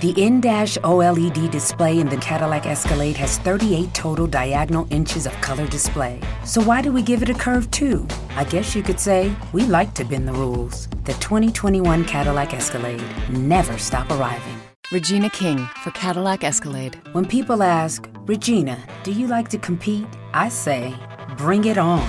The in-dash OLED display in the Cadillac Escalade has 38 total diagonal inches of color display. So why do we give it a curve too? I guess you could say we like to bend the rules. The 2021 Cadillac Escalade never stop arriving. Regina King for Cadillac Escalade. When people ask, Regina, do you like to compete? I say, bring it on.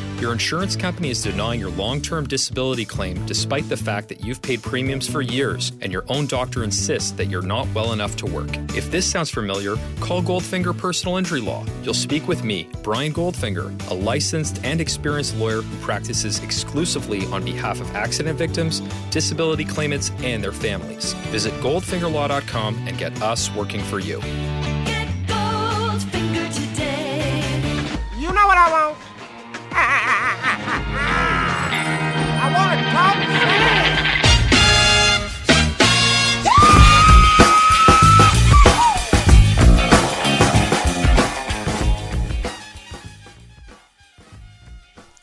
your insurance company is denying your long term disability claim despite the fact that you've paid premiums for years and your own doctor insists that you're not well enough to work. If this sounds familiar, call Goldfinger Personal Injury Law. You'll speak with me, Brian Goldfinger, a licensed and experienced lawyer who practices exclusively on behalf of accident victims, disability claimants, and their families. Visit goldfingerlaw.com and get us working for you.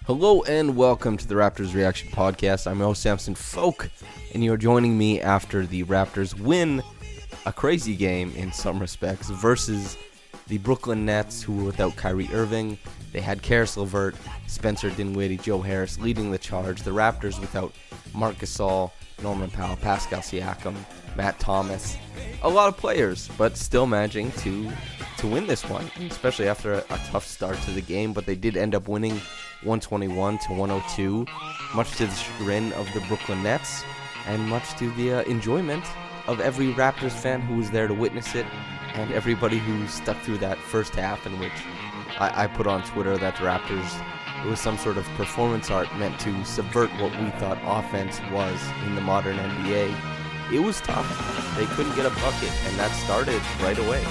Hello and welcome to the Raptors Reaction Podcast. I'm your host Samson Folk, and you're joining me after the Raptors win a crazy game in some respects versus the Brooklyn Nets, who were without Kyrie Irving. They had Caris LeVert, Spencer Dinwiddie, Joe Harris leading the charge. The Raptors without Marc Gasol, Norman Powell, Pascal Siakam, Matt Thomas, a lot of players, but still managing to to win this one, especially after a, a tough start to the game. But they did end up winning 121 to 102, much to the chagrin of the Brooklyn Nets, and much to the uh, enjoyment of every Raptors fan who was there to witness it, and everybody who stuck through that first half in which I, I put on Twitter that the Raptors it was some sort of performance art meant to subvert what we thought offense was in the modern NBA. It was tough. They couldn't get a bucket, and that started right away.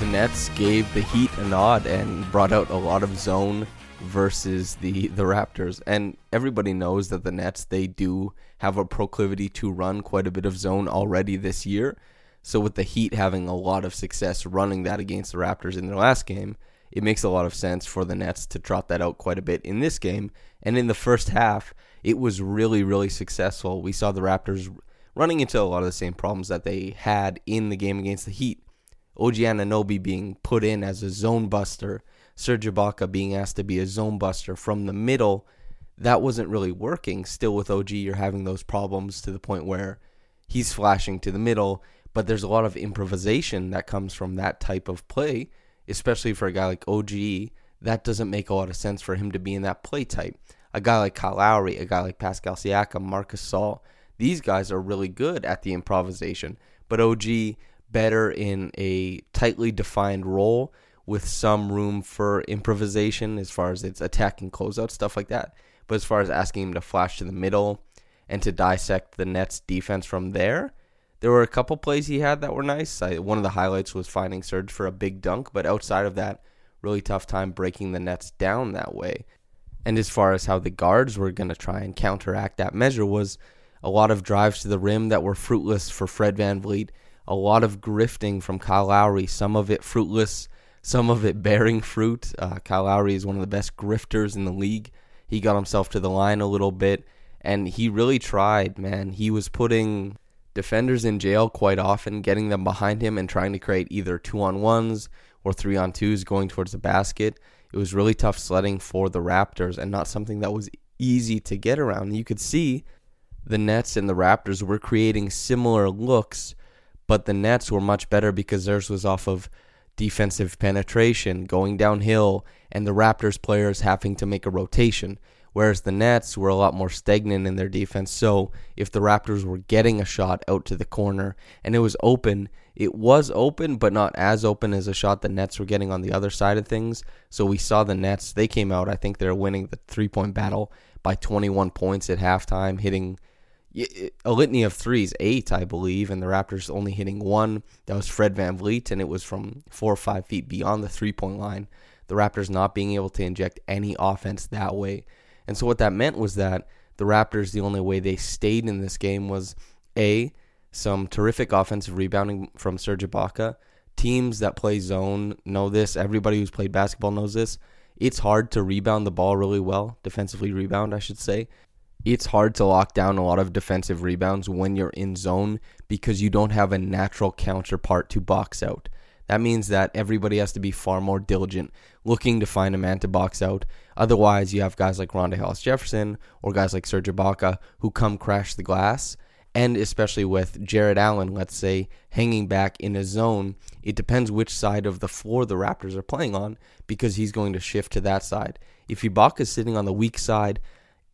The Nets gave the Heat a nod and brought out a lot of zone versus the the Raptors. And everybody knows that the Nets they do have a proclivity to run quite a bit of zone already this year. So with the Heat having a lot of success running that against the Raptors in their last game, it makes a lot of sense for the Nets to trot that out quite a bit in this game. And in the first half, it was really, really successful. We saw the Raptors running into a lot of the same problems that they had in the game against the Heat. OG Anunoby being put in as a zone buster, Serge Ibaka being asked to be a zone buster from the middle. That wasn't really working. Still with OG, you're having those problems to the point where he's flashing to the middle, but there's a lot of improvisation that comes from that type of play especially for a guy like OG, that doesn't make a lot of sense for him to be in that play type. A guy like Kyle Lowry, a guy like Pascal Siakam, Marc Gasol, these guys are really good at the improvisation. But OG better in a tightly defined role with some room for improvisation as far as its attack and closeout stuff like that. But as far as asking him to flash to the middle and to dissect the Nets defense from there, there were a couple plays he had that were nice. I, one of the highlights was finding Serge for a big dunk, but outside of that, really tough time breaking the Nets down that way. And as far as how the guards were going to try and counteract that measure was a lot of drives to the rim that were fruitless for Fred VanVleet, a lot of grifting from Kyle Lowry, some of it fruitless, some of it bearing fruit. Uh, Kyle Lowry is one of the best grifters in the league. He got himself to the line a little bit, and he really tried, man. He was putting defenders in jail quite often, getting them behind him and trying to create either two on ones or three on twos going towards the basket. It was really tough sledding for the Raptors and not something that was easy to get around. You could see the Nets and the Raptors were creating similar looks, but the Nets were much better because theirs was off of defensive penetration, going downhill, and the Raptors players having to make a rotation. Whereas the Nets were a lot more stagnant in their defense. So if the Raptors were getting a shot out to the corner and it was open, it was open, but not as open as a shot the Nets were getting on the other side of things. So we saw the Nets, they came out, I think they're winning the three point battle by 21 points at halftime, hitting a litany of threes, eight, I believe, and the Raptors only hitting one. That was Fred VanVleet, and it was from four or five feet beyond the three point line. The Raptors not being able to inject any offense that way. And so what that meant was that the Raptors, the only way they stayed in this game was A, some terrific offensive rebounding from Serge Ibaka. Teams that play zone know this. Everybody who's played basketball knows this. It's hard to rebound the ball really well, defensively rebound, I should say. It's hard to lock down a lot of defensive rebounds when you're in zone because you don't have a natural counterpart to box out. That means that everybody has to be far more diligent, looking to find a man to box out. Otherwise, you have guys like Rondae Hollis Jefferson or guys like Serge Ibaka who come crash the glass. And especially with Jarrett Allen, let's say, hanging back in a zone, it depends which side of the floor the Raptors are playing on because he's going to shift to that side. If Ibaka is sitting on the weak side,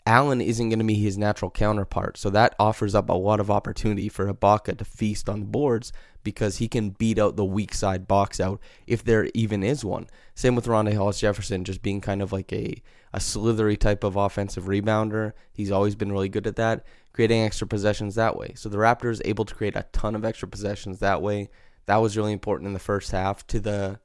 Allen isn't going to be his natural counterpart. So that offers up a lot of opportunity for Ibaka to feast on the boards because he can beat out the weak side box out if there even is one. Same with Rondae Hollis Jefferson, just being kind of like a, a slithery type of offensive rebounder. He's always been really good at that, creating extra possessions that way. So the Raptors able to create a ton of extra possessions that way. That was really important in the first half to the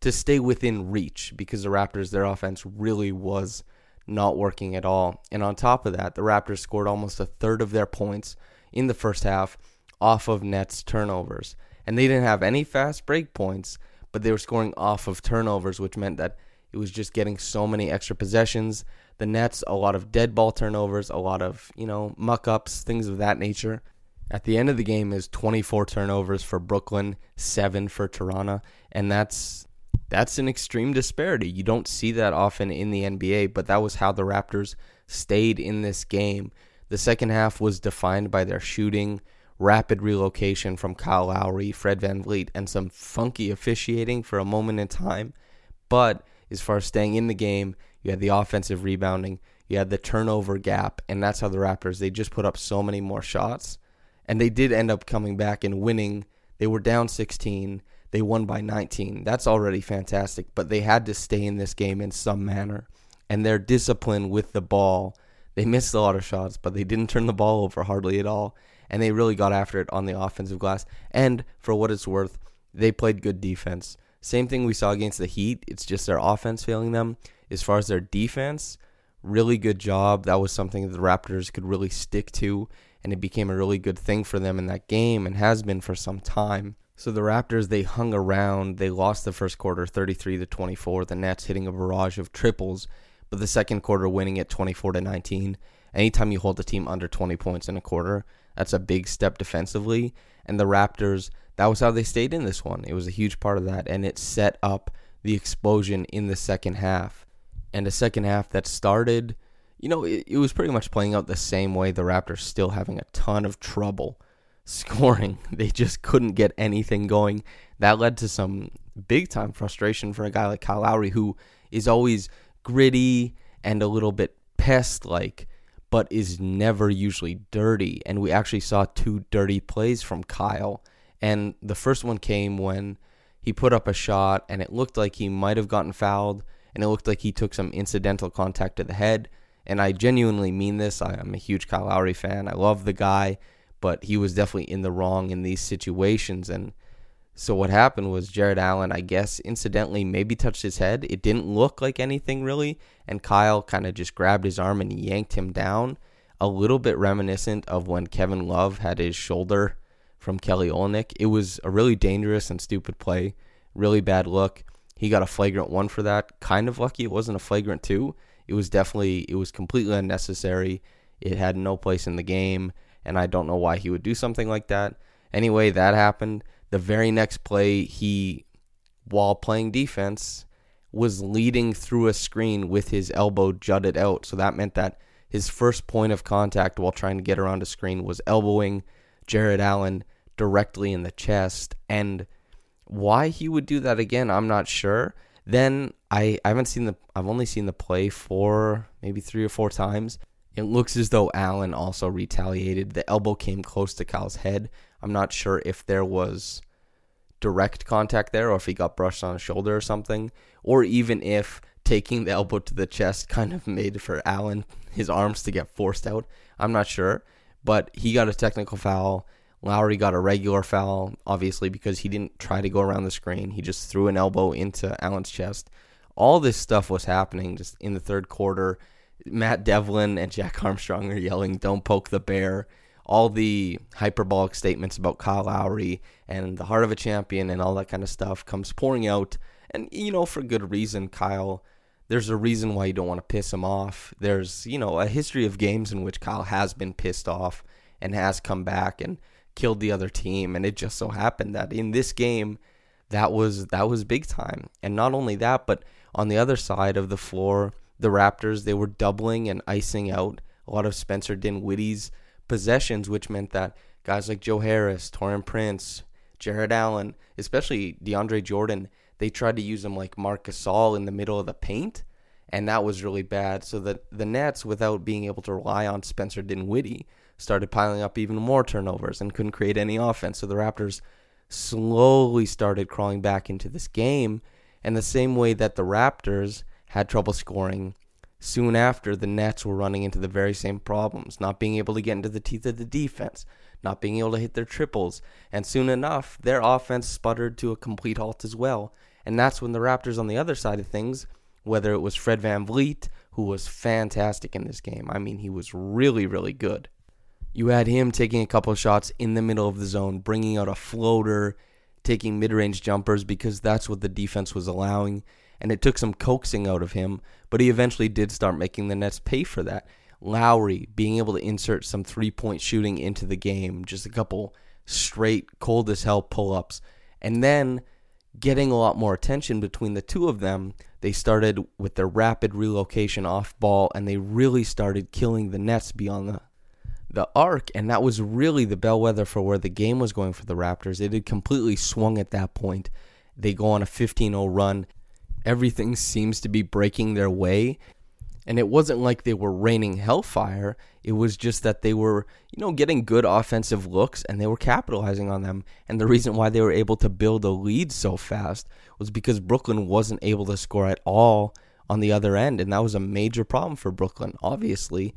to stay within reach because the Raptors, their offense really was not working at all. And on top of that, the Raptors scored almost a third of their points in the first half off of Nets turnovers. And they didn't have any fast break points, but they were scoring off of turnovers, which meant that it was just getting so many extra possessions. The Nets, a lot of dead ball turnovers, a lot of, you know, muck ups, things of that nature. At the end of the game is 24 turnovers for Brooklyn, 7 for Toronto, and that's that's an extreme disparity. You don't see that often in the NBA, but that was how the Raptors stayed in this game. The second half was defined by their shooting, rapid relocation from Kyle Lowry, Fred VanVleet, and some funky officiating for a moment in time. But as far as staying in the game, you had the offensive rebounding, you had the turnover gap, and that's how the Raptors they just put up so many more shots. And they did end up coming back and winning. They were down 16 they won by 19. That's already fantastic, but they had to stay in this game in some manner. And their discipline with the ball, they missed a lot of shots, but they didn't turn the ball over hardly at all. And they really got after it on the offensive glass. And for what it's worth, they played good defense. Same thing we saw against the Heat. It's just their offense failing them. As far as their defense, really good job. That was something that the Raptors could really stick to, and it became a really good thing for them in that game and has been for some time. So the Raptors they hung around. They lost the first quarter 33 to 24. The Nets hitting a barrage of triples, but the second quarter winning at 24 to 19. Anytime you hold the team under 20 points in a quarter, that's a big step defensively. And the Raptors, that was how they stayed in this one. It was a huge part of that, and it set up the explosion in the second half. And a second half that started, you know, it, it was pretty much playing out the same way. The Raptors still having a ton of trouble scoring. They just couldn't get anything going. That led to some big time frustration for a guy like Kyle Lowry, who is always gritty and a little bit pest like, but is never usually dirty. And we actually saw two dirty plays from Kyle. And the first one came when he put up a shot and it looked like he might have gotten fouled and it looked like he took some incidental contact to the head. And I genuinely mean this. I am a huge Kyle Lowry fan. I love the guy but he was definitely in the wrong in these situations. And so what happened was Jarrett Allen, I guess, incidentally maybe touched his head. It didn't look like anything really, and Kyle kind of just grabbed his arm and yanked him down. A little bit reminiscent of when Kevin Love had his shoulder from Kelly Olynyk. It was a really dangerous and stupid play, really bad look. He got a flagrant one for that. Kind of lucky it wasn't a flagrant two. It was definitely it was completely unnecessary. It had no place in the game and I don't know why he would do something like that. Anyway, that happened. The very next play, he, while playing defense, was leading through a screen with his elbow jutted out. So that meant that his first point of contact while trying to get around a screen was elbowing Jarrett Allen directly in the chest. And why he would do that again, I'm not sure. Then I, I haven't seen the I've only seen the play four, maybe three or four times. It looks as though Allen also retaliated. The elbow came close to Kyle's head. I'm not sure if there was direct contact there or if he got brushed on his shoulder or something, or even if taking the elbow to the chest kind of made for Allen his arms to get forced out. I'm not sure, but he got a technical foul. Lowry got a regular foul, obviously, because he didn't try to go around the screen. He just threw an elbow into Allen's chest. All this stuff was happening just in the third quarter. Matt Devlin and Jack Armstrong are yelling, Don't poke the bear. All the hyperbolic statements about Kyle Lowry and the heart of a champion and all that kind of stuff comes pouring out. And, you know, for good reason, Kyle there's a reason why you don't want to piss him off. There's, you know, a history of games in which Kyle has been pissed off and has come back and killed the other team and it just so happened that in this game that was that was big time. And not only that, but on the other side of the floor, the Raptors, they were doubling and icing out a lot of Spencer Dinwiddie's possessions, which meant that guys like Joe Harris, Taurean Prince, Jarrett Allen, especially DeAndre Jordan, they tried to use him like Marc Gasol in the middle of the paint, and that was really bad. So that the Nets, without being able to rely on Spencer Dinwiddie, started piling up even more turnovers and couldn't create any offense. So the Raptors slowly started crawling back into this game, and the same way that the Raptors had trouble scoring. Soon after, the Nets were running into the very same problems, not being able to get into the teeth of the defense, not being able to hit their triples, and soon enough, their offense sputtered to a complete halt as well. And that's when the Raptors on the other side of things, whether it was Fred VanVleet, who was fantastic in this game, I mean, he was really, really good. You had him taking a couple shots in the middle of the zone, bringing out a floater, taking mid range jumpers because that's what the defense was allowing. And it took some coaxing out of him, but he eventually did start making the Nets pay for that. Lowry being able to insert some three point shooting into the game, just a couple straight cold as hell pull ups. And then getting a lot more attention between the two of them, they started with their rapid relocation off ball and they really started killing the Nets beyond the the arc, and that was really the bellwether for where the game was going for the Raptors. It had completely swung at that point. They go on a 15 0 run. Everything seems to be breaking their way. And it wasn't like they were raining hellfire. It was just that they were, you know, getting good offensive looks and they were capitalizing on them. And the reason why they were able to build a lead so fast was because Brooklyn wasn't able to score at all on the other end. And that was a major problem for Brooklyn, obviously.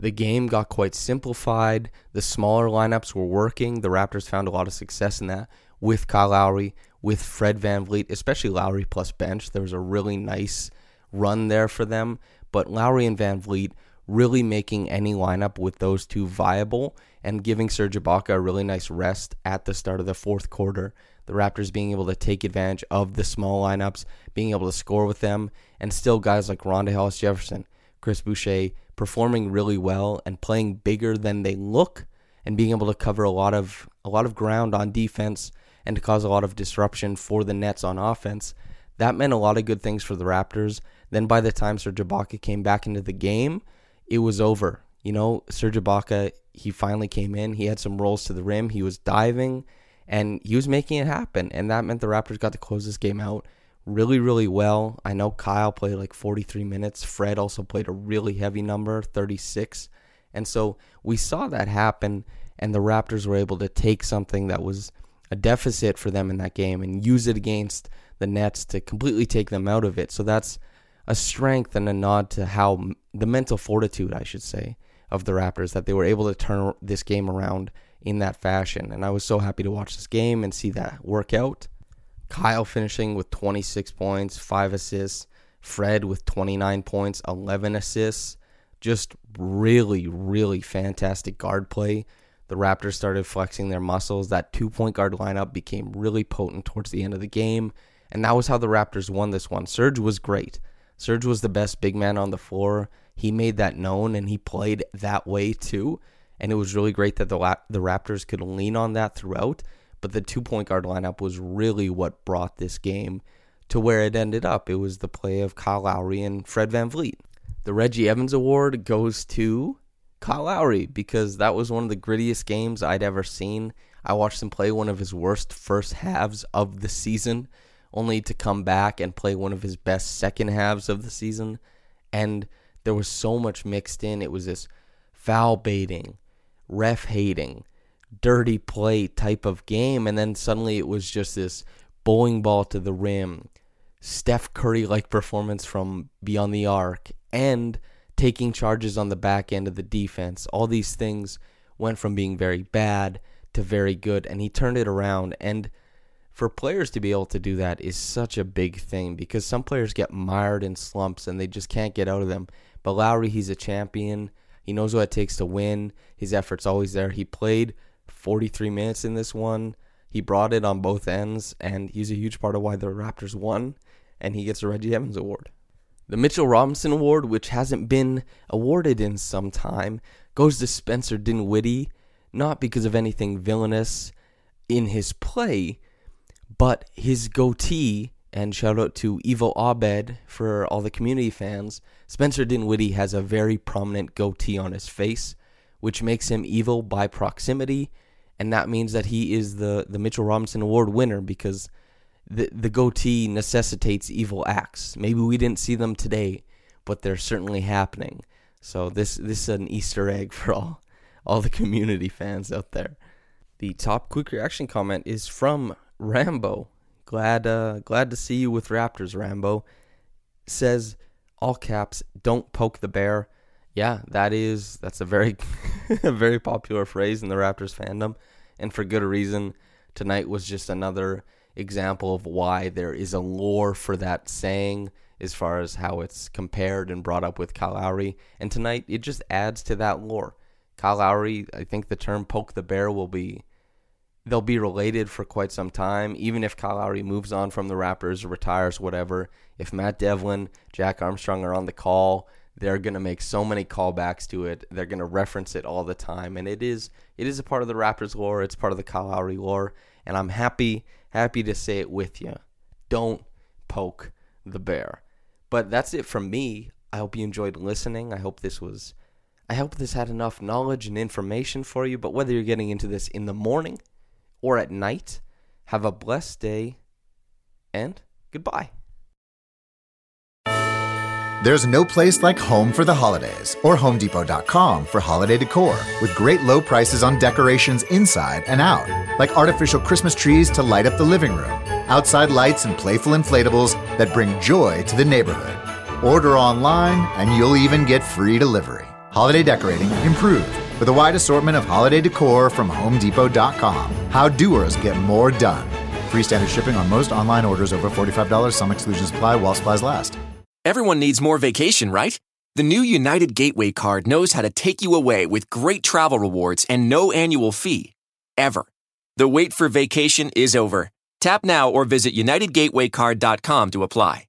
The game got quite simplified. The smaller lineups were working. The Raptors found a lot of success in that with Kyle Lowry, with Fred VanVleet, especially Lowry plus bench. There was a really nice run there for them. But Lowry and VanVleet really making any lineup with those two viable and giving Serge Ibaka a really nice rest at the start of the fourth quarter. The Raptors being able to take advantage of the small lineups, being able to score with them, and still guys like Rondae Hollis Jefferson, Chris Boucher performing really well and playing bigger than they look and being able to cover a lot of a lot of ground on defense and to cause a lot of disruption for the Nets on offense. That meant a lot of good things for the Raptors. Then by the time Serge Ibaka came back into the game, it was over. You know, Serge Ibaka, he finally came in. He had some rolls to the rim. He was diving and he was making it happen. And that meant the Raptors got to close this game out really, really well. I know Kyle played like 43 minutes. Fred also played a really heavy number, 36. And so we saw that happen, and the Raptors were able to take something that was a deficit for them in that game and use it against the Nets to completely take them out of it. So that's a strength and a nod to how the mental fortitude, I should say, of the Raptors that they were able to turn this game around in that fashion. And I was so happy to watch this game and see that work out. Kyle finishing with 26 points, 5 assists. Fred with 29 points, 11 assists. Just really, really fantastic guard play. The Raptors started flexing their muscles. That two point guard lineup became really potent towards the end of the game. And that was how the Raptors won this one. Serge was great. Serge was the best big man on the floor. He made that known and he played that way too. And it was really great that the, the Raptors could lean on that throughout. But the two point guard lineup was really what brought this game to where it ended up. It was the play of Kyle Lowry and Fred VanVleet. The Reggie Evans Award goes to Kyle Lowry because that was one of the grittiest games I'd ever seen. I watched him play one of his worst first halves of the season only to come back and play one of his best second halves of the season. And there was so much mixed in. It was this foul baiting, ref hating, dirty play type of game. And then suddenly it was just this bowling ball to the rim, Steph Curry like performance from beyond the arc, and taking charges on the back end of the defense. All these things went from being very bad to very good, and he turned it around. And for players to be able to do that is such a big thing because some players get mired in slumps and they just can't get out of them. But Lowry, he's a champion. He knows what it takes to win. His effort's always there. He played 43 minutes in this one. He brought it on both ends, and he's a huge part of why the Raptors won. And he gets a Reggie Evans Award. The Mitchell Robinson Award, which hasn't been awarded in some time, goes to Spencer Dinwiddie, not because of anything villainous in his play, but his goatee. And shout out to Evo Abed for all the community fans. Spencer Dinwiddie has a very prominent goatee on his face, which makes him evil by proximity, and that means that he is the the Mitchell Robinson Award winner because the the goatee necessitates evil acts. Maybe we didn't see them today, but they're certainly happening. So this this is an Easter egg for all all the community fans out there. The top quick reaction comment is from Rambo. Glad uh, glad to see you with Raptors, Rambo. Says all caps, don't poke the bear. Yeah, that is that's a very a very popular phrase in the Raptors fandom, and for good reason. Tonight was just another example of why there is a lore for that saying as far as how it's compared and brought up with Kyle Lowry. And tonight it just adds to that lore. Kyle Lowry, I think the term poke the bear will be they'll be related for quite some time, even if Kyle Lowry moves on from the Raptors retires, whatever. If Matt Devlin, Jack Armstrong are on the call, they're gonna make so many callbacks to it. They're gonna reference it all the time, and it is it is a part of the Raptors lore. It's part of the Kyle Lowry lore, and I'm happy happy to say it with you. Don't poke the bear. But that's it from me. I hope you enjoyed listening. I hope this was I hope this had enough knowledge and information for you. But whether you're getting into this in the morning or at night, have a blessed day and goodbye. There's no place like home for the holidays or HomeDepot.com for holiday decor with great low prices on decorations inside and out, like artificial Christmas trees to light up the living room, outside lights and playful inflatables that bring joy to the neighborhood. Order online and you'll even get free delivery. Holiday decorating improved with a wide assortment of holiday decor from HomeDepot.com. How doers get more done. Free standard shipping on most online orders over $45. Some exclusions apply while supplies last. Everyone needs more vacation, right? The new United Gateway card knows how to take you away with great travel rewards and no annual fee. Ever. The wait for vacation is over. Tap now or visit UnitedGatewayCard.com to apply.